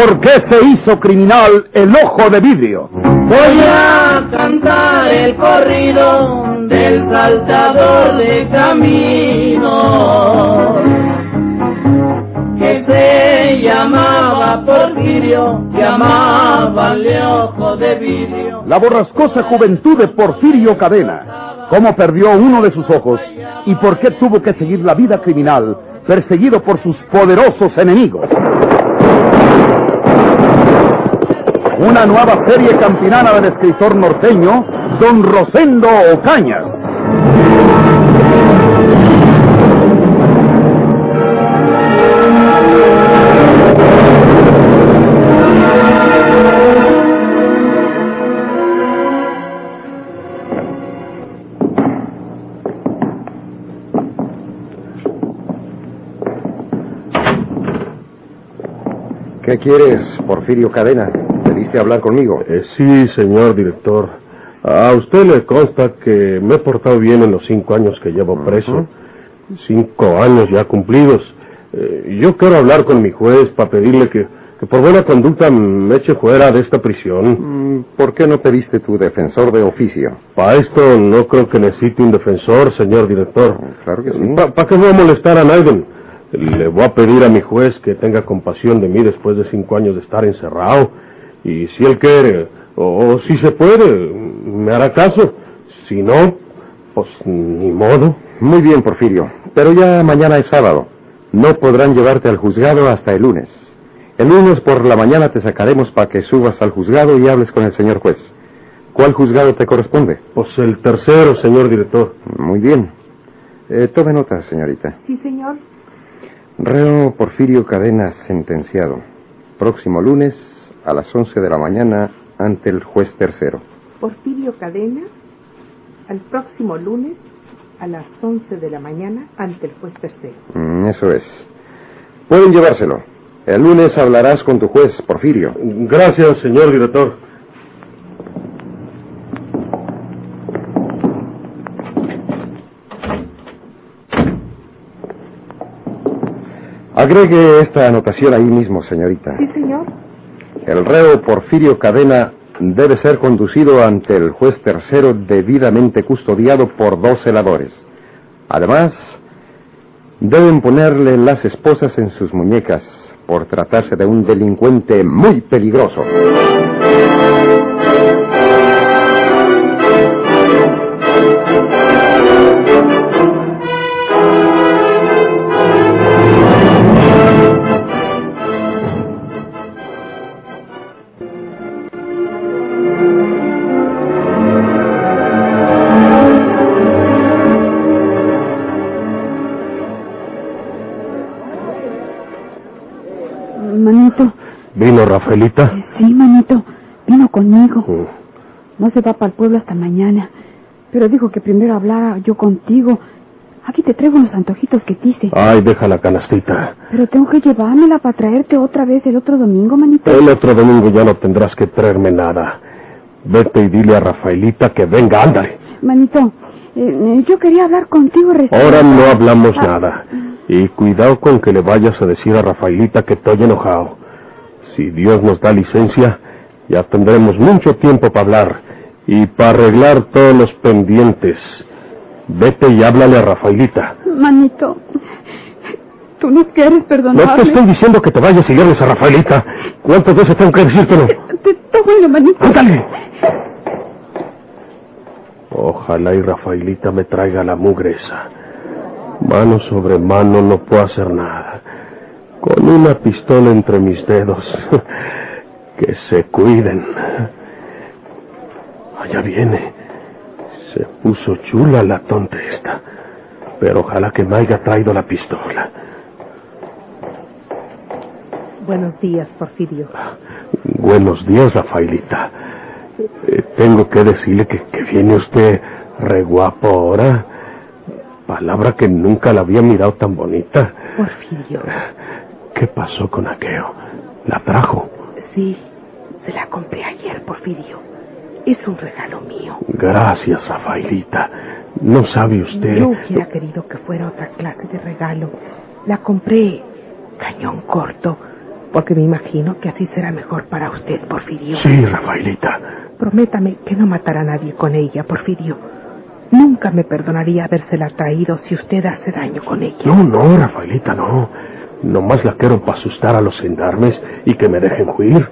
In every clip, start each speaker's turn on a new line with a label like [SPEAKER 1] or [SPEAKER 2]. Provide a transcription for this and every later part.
[SPEAKER 1] ¿Por qué se hizo criminal el ojo de vidrio?
[SPEAKER 2] Voy a cantar el corrido del saltador de camino que se llamaba Porfirio, llamábanle ojo de vidrio.
[SPEAKER 1] La borrascosa juventud de Porfirio Cadena. ¿Cómo perdió uno de sus ojos? ¿Y por qué tuvo que seguir la vida criminal, perseguido por sus poderosos enemigos? Una nueva serie campinana del escritor norteño, Don Rosendo Ocaña.
[SPEAKER 3] ¿Qué quieres, Porfirio Cadena? ¿Pediste hablar conmigo?
[SPEAKER 4] Eh, sí, señor director. A usted le consta que me he portado bien en los cinco años que llevo preso. Cinco años ya cumplidos. Eh, yo quiero hablar con mi juez para pedirle que, que por buena conducta me eche fuera de esta prisión.
[SPEAKER 3] Mm, ¿Por qué no pediste tu defensor de oficio?
[SPEAKER 4] Para esto no creo que necesite un defensor, señor director.
[SPEAKER 3] Claro que sí.
[SPEAKER 4] ¿Para qué voy a molestar a nadie? Le voy a pedir a mi juez que tenga compasión de mí después de cinco años de estar encerrado. Y si él quiere, o, si se puede, me hará caso. Si no, pues ni modo.
[SPEAKER 3] Muy bien, Porfirio. Pero ya mañana es sábado. No podrán llevarte al juzgado hasta el lunes. El lunes por la mañana te sacaremos para que subas al juzgado y hables con el señor juez. ¿Cuál juzgado te corresponde?
[SPEAKER 4] Pues el tercero, señor director.
[SPEAKER 3] Muy bien. Eh, tome nota, señorita.
[SPEAKER 5] Sí, señor.
[SPEAKER 3] Reo Porfirio Cadena sentenciado. Próximo lunes a las 11 de la mañana ante el juez tercero.
[SPEAKER 5] Porfirio Cadena, al próximo lunes a las 11 de la mañana ante el juez tercero.
[SPEAKER 3] Mm, eso es. Pueden llevárselo. El lunes hablarás con tu juez, Porfirio.
[SPEAKER 4] Gracias, señor director.
[SPEAKER 3] Agregue esta anotación ahí mismo, señorita.
[SPEAKER 5] Sí, señor.
[SPEAKER 3] El reo Porfirio Cadena debe ser conducido ante el juez tercero debidamente custodiado por dos celadores. Además, deben ponerle las esposas en sus muñecas por tratarse de un delincuente muy peligroso.
[SPEAKER 4] ¿Vino Rafaelita?
[SPEAKER 5] sí, manito, vino conmigo.
[SPEAKER 4] Mm.
[SPEAKER 5] No se va para el pueblo hasta mañana, pero dijo que primero hablara yo contigo. Aquí te traigo unos antojitos que te hice.
[SPEAKER 4] Ay, deja la canastita.
[SPEAKER 5] Pero tengo que llevármela para traerte otra vez el otro domingo, manito.
[SPEAKER 4] El otro domingo ya no tendrás que traerme nada. Vete y dile a Rafaelita que venga, ándale.
[SPEAKER 5] Manito, eh, eh, yo quería hablar contigo respecto...
[SPEAKER 4] Ahora no hablamos
[SPEAKER 5] Ah,
[SPEAKER 4] nada. Y cuidado con que le vayas a decir a Rafaelita que estoy enojado. Si Dios nos da licencia, ya tendremos mucho tiempo para hablar y para arreglar todos los pendientes. Vete y háblale a Rafaelita.
[SPEAKER 5] Manito, tú no quieres
[SPEAKER 4] No
[SPEAKER 5] perdonarme.
[SPEAKER 4] te estoy diciendo que te vayas y llames a Rafaelita. ¿Cuántas veces tengo que decírtelo?
[SPEAKER 5] Te, te bueno, manito.
[SPEAKER 4] ¡Ándale! Ojalá y Rafaelita me traiga la mugre esa. Mano sobre mano no puedo hacer nada. Con una pistola entre mis dedos. que se cuiden. Allá viene. Se puso chula la tonta esta. Pero ojalá que me haya traído la pistola.
[SPEAKER 5] Buenos días, Porfirio.
[SPEAKER 4] Buenos días, Rafaelita. Eh, tengo que decirle que, que viene usted re guapo ahora. Palabra que nunca la había mirado tan bonita.
[SPEAKER 5] Porfirio,
[SPEAKER 4] ¿Qué pasó con aquello? ¿La trajo?
[SPEAKER 5] sí, se la compré ayer, Porfirio. Es un regalo mío.
[SPEAKER 4] Gracias, Rafaelita. No sabe usted.
[SPEAKER 5] Yo hubiera querido que fuera otra clase de regalo. La compré cañón corto porque me imagino que así será mejor para usted, Porfirio.
[SPEAKER 4] Sí, Rafaelita.
[SPEAKER 5] Prométame que no matará a nadie con ella, Porfirio. Nunca me perdonaría habérsela traído si usted hace daño con ella.
[SPEAKER 4] No, no, Rafaelita, no. Nomás la quiero para asustar a los gendarmes y que me dejen huir.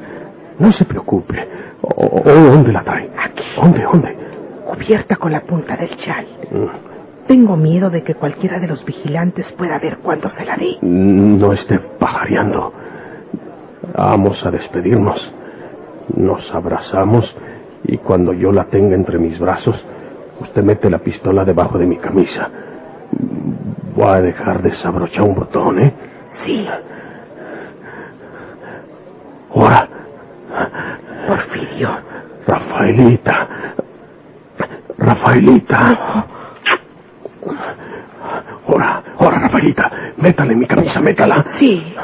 [SPEAKER 4] No se preocupe. ¿O, o- dónde la trae?
[SPEAKER 5] Aquí.
[SPEAKER 4] ¿Dónde, dónde?
[SPEAKER 5] Cubierta con la punta del chal.
[SPEAKER 4] Mm,
[SPEAKER 5] Tengo miedo de que cualquiera de los vigilantes pueda ver cuándo se la dé.
[SPEAKER 4] No esté pajareando. Vamos a despedirnos. Nos abrazamos y cuando yo la tenga entre mis brazos, usted mete la pistola debajo de mi camisa. Voy a dejar desabrochar un botón, ¿eh?
[SPEAKER 5] Sí,
[SPEAKER 4] Ahora,
[SPEAKER 5] Porfirio.
[SPEAKER 4] Rafaelita. Rafaelita. Ahora, ahora, Rafaelita. Métala en mi camisa, métala.
[SPEAKER 5] Sí.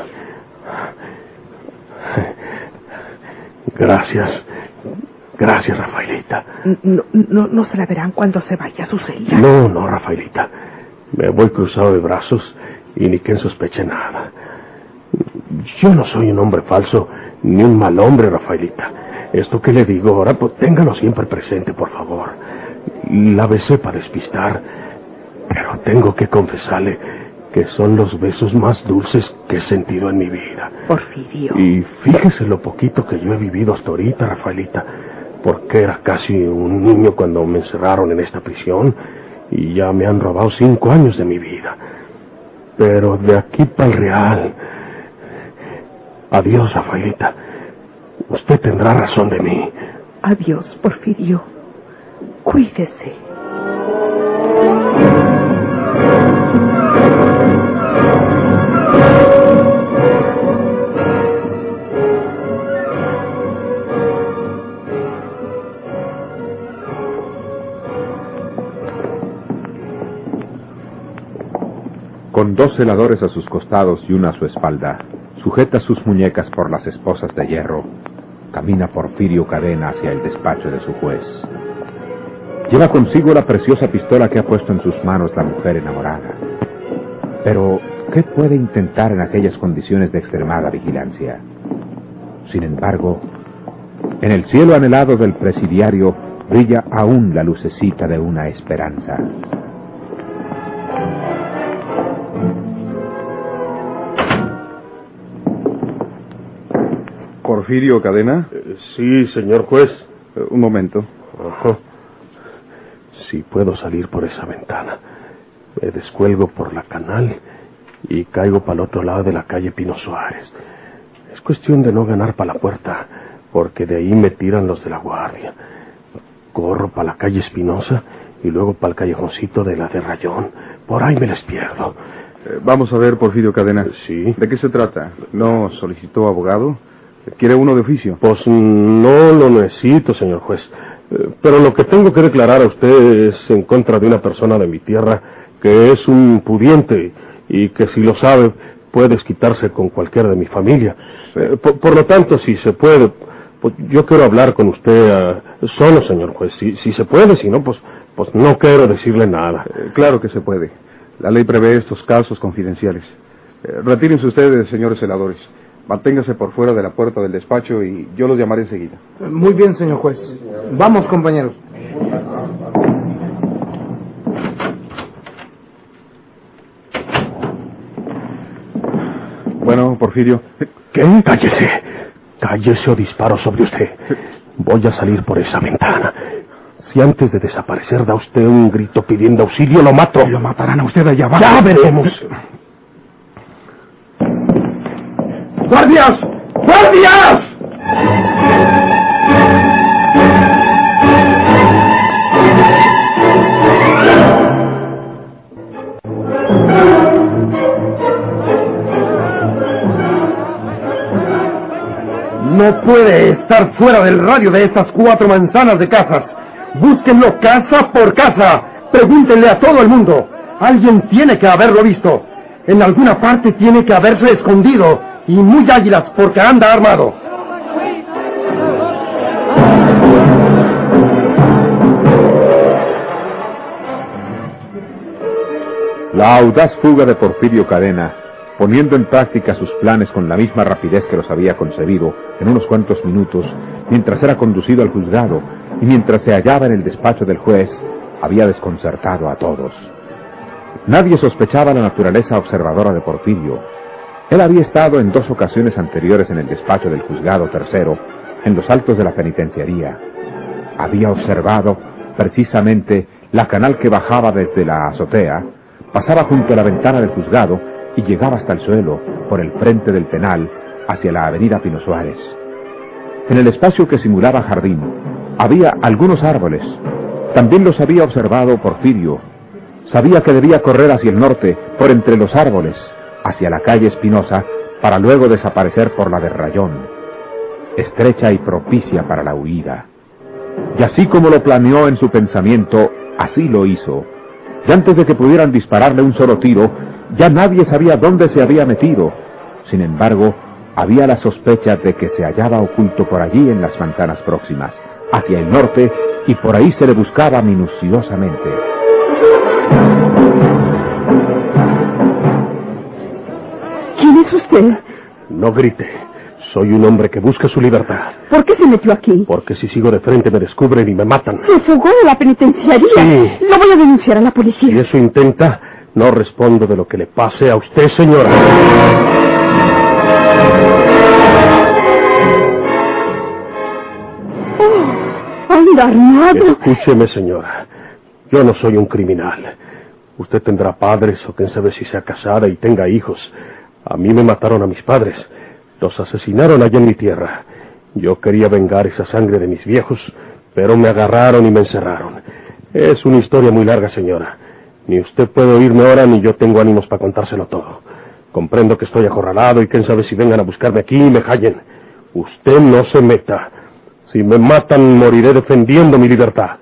[SPEAKER 4] Gracias. Gracias, Rafaelita.
[SPEAKER 5] No, no, no se la verán cuando se vaya a su celda.
[SPEAKER 4] No, no, Rafaelita. Me voy cruzado de brazos y ni quien sospeche nada. Yo no soy un hombre falso ni un mal hombre, Rafaelita. Esto que le digo ahora, pues téngalo siempre presente, por favor. La besé para despistar, pero tengo que confesarle que son los besos más dulces que he sentido en mi vida.
[SPEAKER 5] Porfirio.
[SPEAKER 4] Y fíjese lo poquito que yo he vivido hasta ahorita, Rafaelita, porque era casi un niño cuando me encerraron en esta prisión y ya me han robado cinco años de mi vida. Pero de aquí para el real. Adiós, Rafaelita. Usted tendrá razón de mí.
[SPEAKER 5] Adiós, Porfirio. Cuídese.
[SPEAKER 6] Dos celadores a sus costados y una a su espalda, sujeta sus muñecas por las esposas de hierro, camina Porfirio Cadena hacia el despacho de su juez. Lleva consigo la preciosa pistola que ha puesto en sus manos la mujer enamorada. Pero, ¿qué puede intentar en aquellas condiciones de extremada vigilancia? Sin embargo, en el cielo anhelado del presidiario brilla aún la lucecita de una esperanza.
[SPEAKER 3] Porfirio Cadena.
[SPEAKER 4] Eh, sí, señor juez.
[SPEAKER 3] Eh, Un momento.
[SPEAKER 4] Ajá. Si puedo salir por esa ventana, me descuelgo por la canal y caigo para el otro lado de la calle Pino Suárez. Es cuestión de no ganar para la puerta, porque de ahí me tiran los de la guardia. Corro para la calle Espinosa y luego para el callejoncito de la de Rayón. Por ahí me les pierdo.
[SPEAKER 3] Eh, Vamos a ver, Porfirio Cadena.
[SPEAKER 4] Sí.
[SPEAKER 3] ¿De qué se trata? ¿No solicitó abogado? ¿Quiere uno de oficio?
[SPEAKER 4] Pues no lo necesito, señor juez. Eh, Pero lo que tengo que declarar a usted es en contra de una persona de mi tierra que es un pudiente y que si lo sabe puede desquitarse con cualquiera de mi familia. Eh, Por, por lo tanto, si se puede, pues yo quiero hablar con usted ah, solo, señor juez. Si, si se puede, si no, pues, pues no quiero decirle nada.
[SPEAKER 3] Claro que se puede. La ley prevé estos casos confidenciales. Retírense ustedes, señores celadores. Manténgase por fuera de la puerta del despacho y yo los llamaré enseguida.
[SPEAKER 7] Muy bien, señor juez. Vamos, compañeros.
[SPEAKER 3] Bueno, Porfirio.
[SPEAKER 4] ¿Qué? Cállese. Cállese o disparo sobre usted. Voy a salir por esa ventana. Si antes de desaparecer da usted un grito pidiendo auxilio, lo mato.
[SPEAKER 7] Lo matarán a usted allá abajo.
[SPEAKER 4] Ya veremos. ¡Guardias! ¡Guardias!
[SPEAKER 1] No puede estar fuera del radio de estas cuatro manzanas de casas. Búsquenlo casa por casa. Pregúntenle a todo el mundo. Alguien tiene que haberlo visto. En alguna parte tiene que haberse escondido. Y muy águilas porque anda armado.
[SPEAKER 6] La audaz fuga de Porfirio Cadena poniendo en práctica sus planes con la misma rapidez que los había concebido en unos cuantos minutos, mientras era conducido al juzgado y mientras se hallaba en el despacho del juez, había desconcertado a todos. Nadie sospechaba la naturaleza observadora de Porfirio. Él había estado en dos ocasiones anteriores en el despacho del juzgado tercero, en los altos de la penitenciaría. Había observado precisamente la canal que bajaba desde la azotea, pasaba junto a la ventana del juzgado y llegaba hasta el suelo, por el frente del penal, hacia la avenida Pino Suárez. En el espacio que simulaba jardín, había algunos árboles. También los había observado Porfirio. Sabía que debía correr hacia el norte, por entre los árboles, hacia la calle Espinosa, para luego desaparecer por la de Rayón, estrecha y propicia para la huida. Y así como lo planeó en su pensamiento, así lo hizo. Y antes de que pudieran dispararle un solo tiro, ya nadie sabía dónde se había metido. Sin embargo, había la sospecha de que se hallaba oculto por allí en las manzanas próximas, hacia el norte, y por ahí se le buscaba minuciosamente.
[SPEAKER 8] ¿Quién es usted?
[SPEAKER 4] No grite. Soy un hombre que busca su libertad.
[SPEAKER 8] ¿Por qué se metió aquí?
[SPEAKER 4] Porque si sigo de frente me descubren y me matan.
[SPEAKER 8] Se fugó de la penitenciaría.
[SPEAKER 4] Sí.
[SPEAKER 8] Lo voy a denunciar a la
[SPEAKER 4] Si
[SPEAKER 8] policía.
[SPEAKER 4] eso intenta, no respondo de lo que le pase a usted, señora.
[SPEAKER 8] Anda armado.
[SPEAKER 4] Escúcheme, señora. Yo no soy un criminal. Usted tendrá padres o quién sabe si sea casada y tenga hijos. A mí me mataron a mis padres. Los asesinaron allá en mi tierra. Yo quería vengar esa sangre de mis viejos, pero me agarraron y me encerraron. Es una historia muy larga, señora. Ni usted puede oírme ahora ni yo tengo ánimos para contárselo todo. Comprendo que estoy acorralado y quién sabe si vengan a buscarme aquí y me hallen. Usted no se meta. Si me matan, moriré defendiendo mi libertad.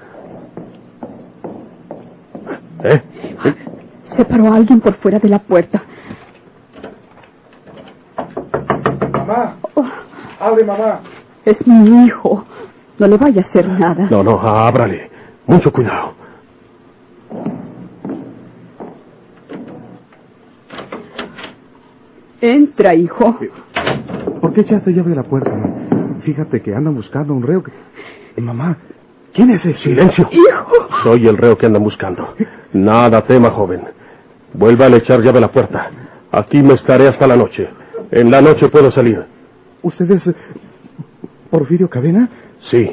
[SPEAKER 4] ¿Eh?
[SPEAKER 8] Se paró alguien por fuera de la puerta.
[SPEAKER 7] Mamá. Abre, mamá.
[SPEAKER 8] Es mi hijo. No le vaya a hacer nada.
[SPEAKER 4] No, no, ábrale. Mucho cuidado.
[SPEAKER 8] Entra, hijo.
[SPEAKER 7] ¿Por qué echaste llave a la puerta? Fíjate que andan buscando a un reo que... Eh, Mamá, ¿quién es ese?
[SPEAKER 4] Silencio.
[SPEAKER 8] Hijo.
[SPEAKER 4] Soy el reo que andan buscando. Nada tema, joven. Vuelva a echar llave a la puerta. Aquí me estaré hasta la noche. En la noche puedo salir.
[SPEAKER 7] ¿Usted es eh, Porfirio Cadena?
[SPEAKER 4] Sí.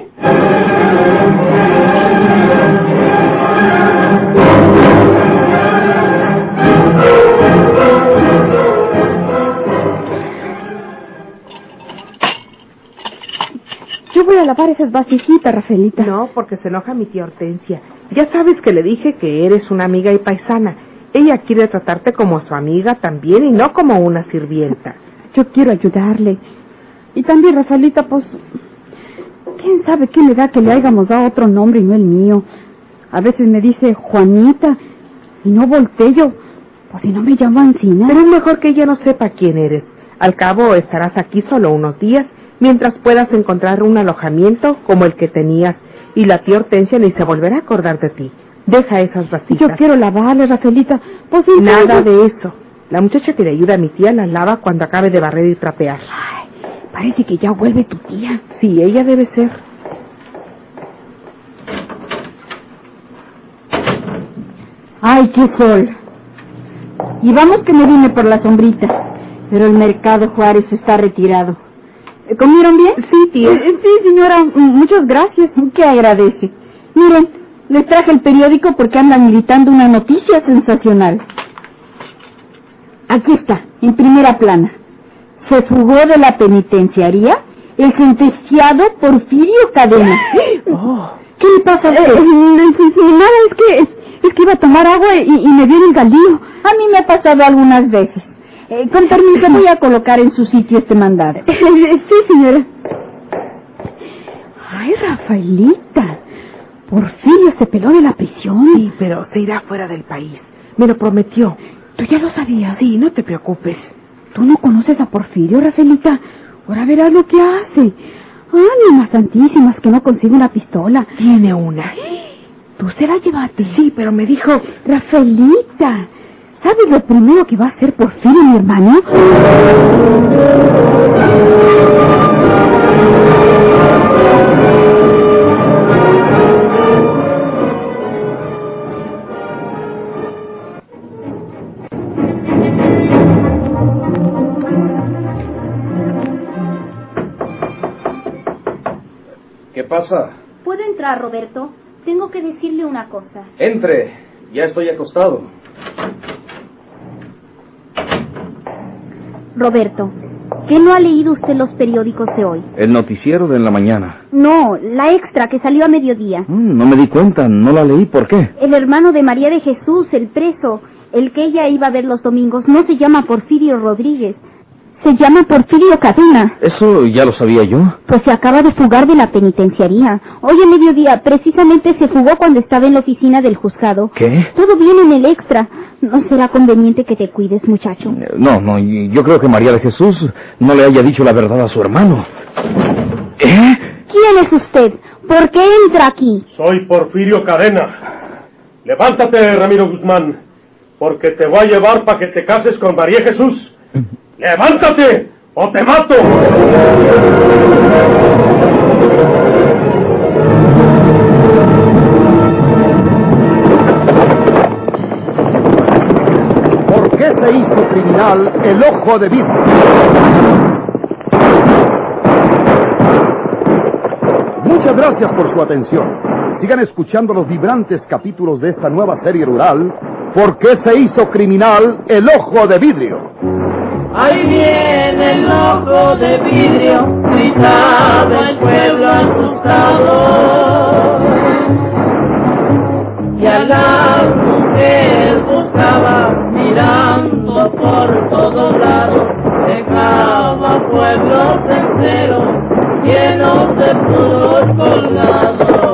[SPEAKER 8] Yo voy a lavar esas vasijas, Rafaelita.
[SPEAKER 5] No, porque se enoja mi tía Hortensia. Ya sabes que le dije que eres una amiga y paisana. Ella quiere tratarte como su amiga también y no como una sirvienta.
[SPEAKER 8] Yo quiero ayudarle. Y también, Rafaelita, pues... ¿Quién sabe qué le da que le hayamos dado otro nombre y no el mío? A veces me dice Juanita y no Voltello. Pues si no me llamo Ancina.
[SPEAKER 5] Pero es mejor que ella no sepa quién eres. Al cabo estarás aquí solo unos días mientras puedas encontrar un alojamiento como el que tenías y la tía Hortensia ni se volverá a acordar de ti. Deja esas vasijas.
[SPEAKER 8] Yo quiero lavarle, Rafaelita. Pues sí,
[SPEAKER 5] Nada de eso. La muchacha que le ayuda a mi tía las lava cuando acabe de barrer y trapear.
[SPEAKER 8] Ay, parece que ya vuelve tu tía.
[SPEAKER 5] Sí, ella debe ser.
[SPEAKER 8] Ay, qué sol. Y vamos que me vine por la sombrita. Pero el mercado Juárez está retirado. ¿Eh, ¿Comieron bien?
[SPEAKER 5] Sí, tía.
[SPEAKER 8] Eh, sí, señora, mm, muchas gracias. ¿Qué agradece? Miren, les traje el periódico porque andan gritando una noticia sensacional. Aquí está, en primera plana. Se fugó de la penitenciaría el sentenciado Porfirio Cadena. ¿Qué le pasa a usted? nada, es que, es que iba a tomar agua y, y me viene el galdío. A mí me ha pasado algunas veces. Eh, con permiso, voy a colocar en su sitio este mandado. sí, señora. Ay, Rafaelita. Porfirio se peló de la prisión.
[SPEAKER 5] Sí, pero se irá fuera del país. Me lo prometió.
[SPEAKER 8] ¿Tú ya lo sabías?
[SPEAKER 5] Sí, no te preocupes.
[SPEAKER 8] ¿Tú no conoces a Porfirio, Rafaelita? Ahora verás lo que hace. Ánimas santísimas que no consigue una pistola.
[SPEAKER 5] Tiene una.
[SPEAKER 8] Tú se la llevaste.
[SPEAKER 5] Sí, pero me dijo...
[SPEAKER 8] Rafaelita, ¿Sabes lo primero que va a hacer Porfirio, mi hermano?
[SPEAKER 9] ¿Puedo entrar, Roberto? Tengo que decirle una cosa.
[SPEAKER 10] Entre. Ya estoy acostado.
[SPEAKER 9] Roberto, ¿qué no ha leído usted los periódicos de hoy?
[SPEAKER 10] El noticiero de en la mañana.
[SPEAKER 9] No, la extra que salió a mediodía.
[SPEAKER 10] Mm, no me di cuenta, no la leí. ¿Por qué?
[SPEAKER 9] El hermano de María de Jesús, el preso, el que ella iba a ver los domingos, no se llama Porfirio Rodríguez. Se llama Porfirio Cadena.
[SPEAKER 10] Eso ya lo sabía yo.
[SPEAKER 9] Pues se acaba de fugar de la penitenciaría. Hoy a mediodía, precisamente se fugó cuando estaba en la oficina del juzgado.
[SPEAKER 10] ¿Qué?
[SPEAKER 9] Todo viene en el extra. ¿No será conveniente que te cuides, muchacho?
[SPEAKER 10] Eh, No, no, y yo creo que María de Jesús no le haya dicho la verdad a su hermano. ¿Eh?
[SPEAKER 9] ¿Quién es usted? ¿Por qué entra aquí?
[SPEAKER 4] Soy Porfirio Cadena. Levántate, Ramiro Guzmán, porque te voy a llevar para que te cases con María Jesús. ¡Levántate o te mato!
[SPEAKER 1] ¿Por qué se hizo criminal el ojo de vidrio? Muchas gracias por su atención. Sigan escuchando los vibrantes capítulos de esta nueva serie rural. ¿Por qué se hizo criminal el ojo de vidrio?
[SPEAKER 2] Ahí viene el ojo de vidrio, gritaba el pueblo asustado. Y a la mujer buscaba mirando por todos lados, dejaba pueblos enteros llenos de puros colgados.